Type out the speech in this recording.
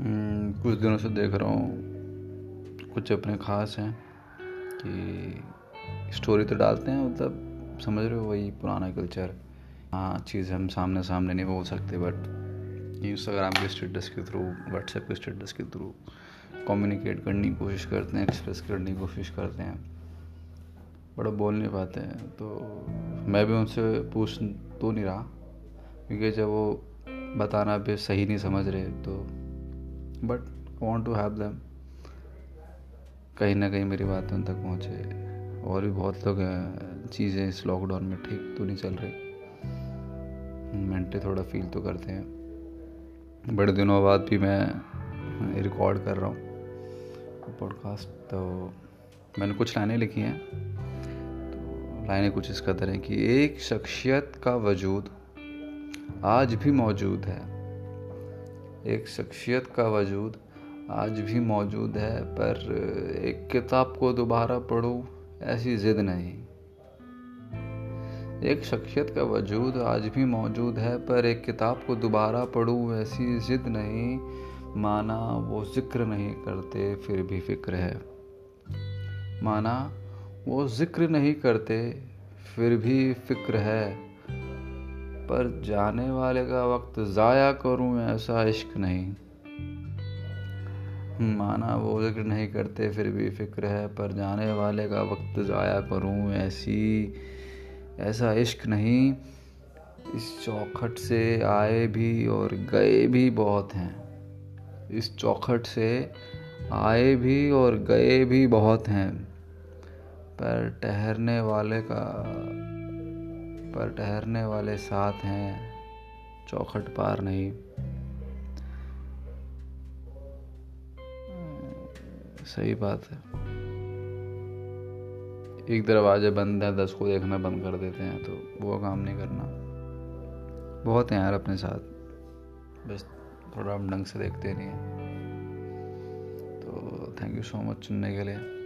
दिनों से देख रहा हूँ। कुछ अपने ख़ास हैं कि स्टोरी तो डालते हैं मतलब समझ रहे हो, वही पुराना कल्चर हाँ चीज़ हम सामने सामने नहीं बोल सकते बट इंस्टाग्राम के स्टेटस के थ्रू व्हाट्सएप के स्टेटस के थ्रू कम्युनिकेट करने की कोशिश करते हैं एक्सप्रेस करने की कोशिश करते हैं। बड़ा बोल नहीं पाते हैं तो मैं भी उनसे पूछ तो नहीं रहा, क्योंकि जब वो बताना भी सही नहीं समझ रहे तो but want to have them कहीं ना कहीं मेरी बात उन तक पहुँचे। और भी बहुत लोग चीज़ें इस लॉकडाउन में ठीक तो नहीं चल रही। मेंटली थोड़ा फील तो करते हैं। बड़े दिनों बाद भी मैं रिकॉर्ड कर रहा हूँ। पॉडकास्ट तो मैंने कुछ लाइनें लिखी हैं। तो लाइनें कुछ इस कदर हैं कि एक शख्सियत का वजूद आज भी मौजूद है। एक शख्सियत का वजूद आज भी मौजूद है, पर एक किताब को दोबारा पढ़ूँ, ऐसी ज़िद नहीं। एक शख्सियत का वजूद आज भी मौजूद है, पर एक किताब को दोबारा पढ़ूँ, ऐसी ज़िद नहीं। माना वो ज़िक्र नहीं करते, फिर भी फ़िक्र है। माना वो ज़िक्र नहीं करते, फिर भी फ़िक्र है। पर जाने वाले का वक्त ज़ाया करूँ ऐसा इश्क नहीं। माना वो ज़िक्र नहीं करते, फिर भी फ़िक्र है, पर जाने वाले का वक्त ज़ाया करूँ ऐसी, ऐसा इश्क नहीं। इस चौखट से आए भी और गए भी बहुत हैं। इस चौखट से आए भी और गए भी बहुत हैं। पर ठहरने वाले का पर ठहरने वाले साथ हैं, चौखट पार नहीं। सही बात है। एक दरवाजे बंद है, दस को देखना बंद कर देते हैं तो वो काम नहीं करना। बहुत हैं यार अपने साथ। बस थोड़ा हम ढंग से देखते नहीं हैं। तो थैंक यू सो मच सुनने के लिए।